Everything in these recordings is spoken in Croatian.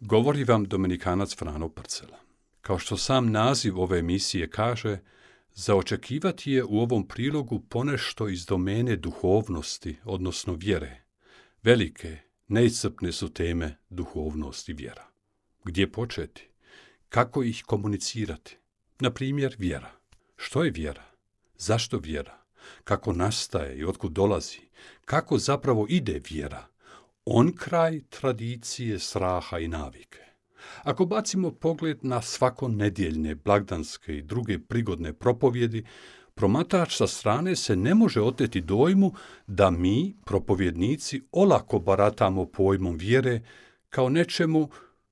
Govori vam Dominikanac Frano Prcela. Kao što sam naziv ove emisije kaže, za očekivati je u ovom prilogu ponešto iz domene duhovnosti, odnosno vjere. Velike, neiscrpne su teme duhovnosti i vjera. Gdje početi? Kako ih komunicirati? Na primjer, vjera. Što je vjera? Zašto vjera? Kako nastaje i otkud dolazi? Kako zapravo ide vjera? On kraj tradicije, straha i navike. Ako bacimo pogled na svakonedjeljne, blagdanske i druge prigodne propovjedi, promatač sa strane se ne može oteti dojmu da mi, propovjednici, olako baratamo pojmom vjere kao nečemu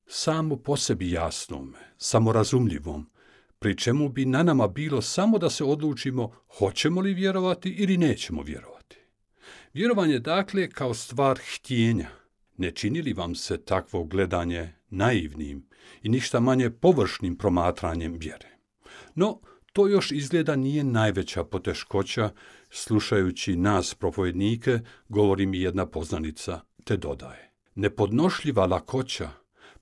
samo po sebi jasnome, samorazumljivom, pri čemu bi na nama bilo samo da se odlučimo hoćemo li vjerovati ili nećemo vjerovati. Vjerovanje dakle kao stvar htjenja. Ne čini li vam se takvo gledanje naivnim i ništa manje površnim promatranjem vjere? No, to još izgleda nije najveća poteškoća, slušajući nas propovednike, govori mi jedna poznanica, te dodaje. Nepodnošljiva lakoća,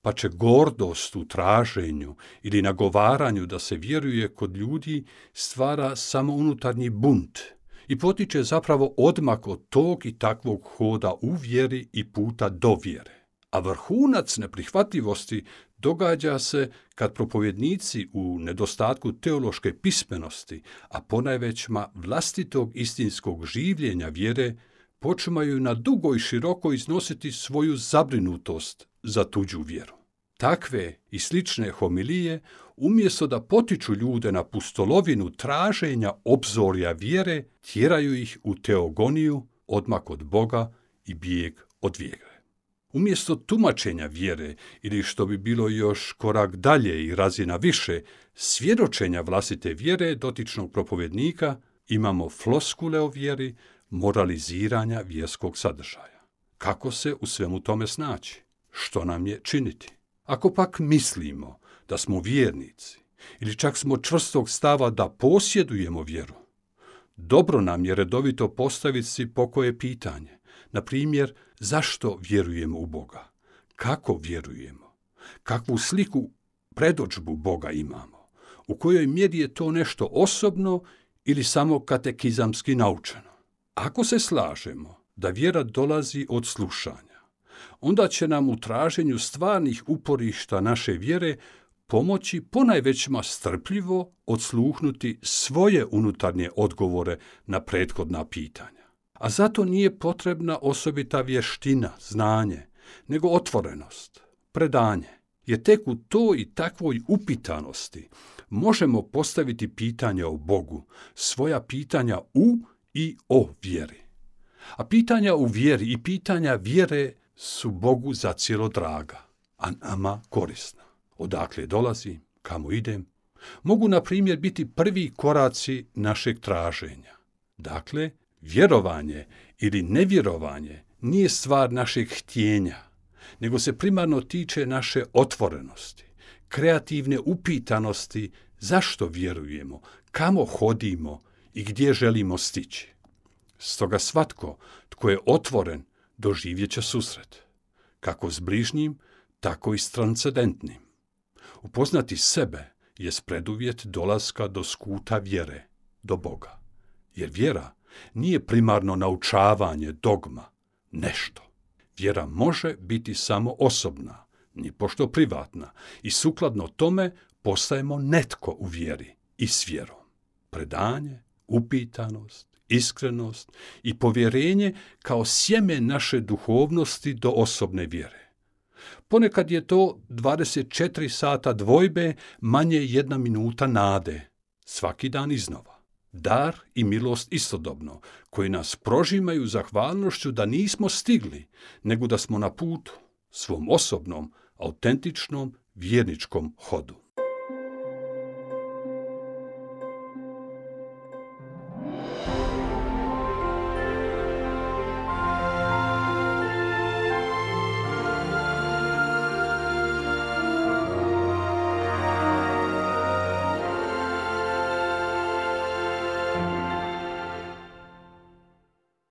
pa će gordost u traženju ili nagovaranju da se vjeruje kod ljudi stvara samo unutarnji bunt – i potiče zapravo odmak od tog i takvog hoda u vjeri i puta do vjere. A vrhunac neprihvatljivosti događa se kad propovjednici u nedostatku teološke pismenosti, a ponajvećma vlastitog istinskog življenja vjere, počimaju na dugo i široko iznositi svoju zabrinutost za tuđu vjeru. Takve i slične homilije, umjesto da potiču ljude na pustolovinu traženja obzorja vjere, tjeraju ih u teogoniju, odmak od Boga i bijeg od vjere. Umjesto tumačenja vjere, ili što bi bilo još korak dalje i razina više, svjedočenja vlastite vjere dotičnog propovjednika, imamo floskule o vjeri, moraliziranja vjerskog sadržaja. Kako se u svemu tome snaći? Što nam je činiti? Ako pak mislimo da smo vjernici ili čak smo čvrstog stava da posjedujemo vjeru, dobro nam je redovito postaviti si pokoje pitanje. Na primjer, zašto vjerujemo u Boga? Kako vjerujemo? Kakvu sliku predođbu Boga imamo? U kojoj mjeri je to nešto osobno ili samo katekizamski naučeno? Ako se slažemo da vjera dolazi od slušanja, onda će nam u traženju stvarnih uporišta naše vjere pomoći ponajvećima strpljivo odsluhnuti svoje unutarnje odgovore na prethodna pitanja. A zato nije potrebna osobita vještina, znanje, nego otvorenost, predanje. Jer tek u toj i takvoj upitanosti možemo postaviti pitanja o Bogu, svoja pitanja u i o vjeri. A pitanja u vjeri i pitanja vjere su Bogu za cijelo draga, a nama korisna. Odakle dolazi, kamo idem, mogu na primjer biti prvi koraci našeg traženja. Dakle, vjerovanje ili nevjerovanje nije stvar našeg htjenja, nego se primarno tiče naše otvorenosti, kreativne upitanosti zašto vjerujemo, kamo hodimo i gdje želimo stići. Stoga svatko tko je otvoren doživjet će susret, kako s bližnjim, tako i s transcendentnim. Upoznati sebe je preduvjet dolaska do skuta vjere, do Boga. Jer vjera nije primarno naučavanje dogma, nešto. Vjera može biti samo osobna, ni pošto privatna, i sukladno tome postajemo netko u vjeri i s vjerom. Predanje, upitanost, iskrenost i povjerenje kao sjeme naše duhovnosti do osobne vjere. Ponekad je to 24 sata dvojbe, manje jedna minuta nade, svaki dan iznova. Dar i milost istodobno, koji nas prožimaju zahvalnošću da nismo stigli, nego da smo na putu, svom osobnom, autentičnom, vjerničkom hodu.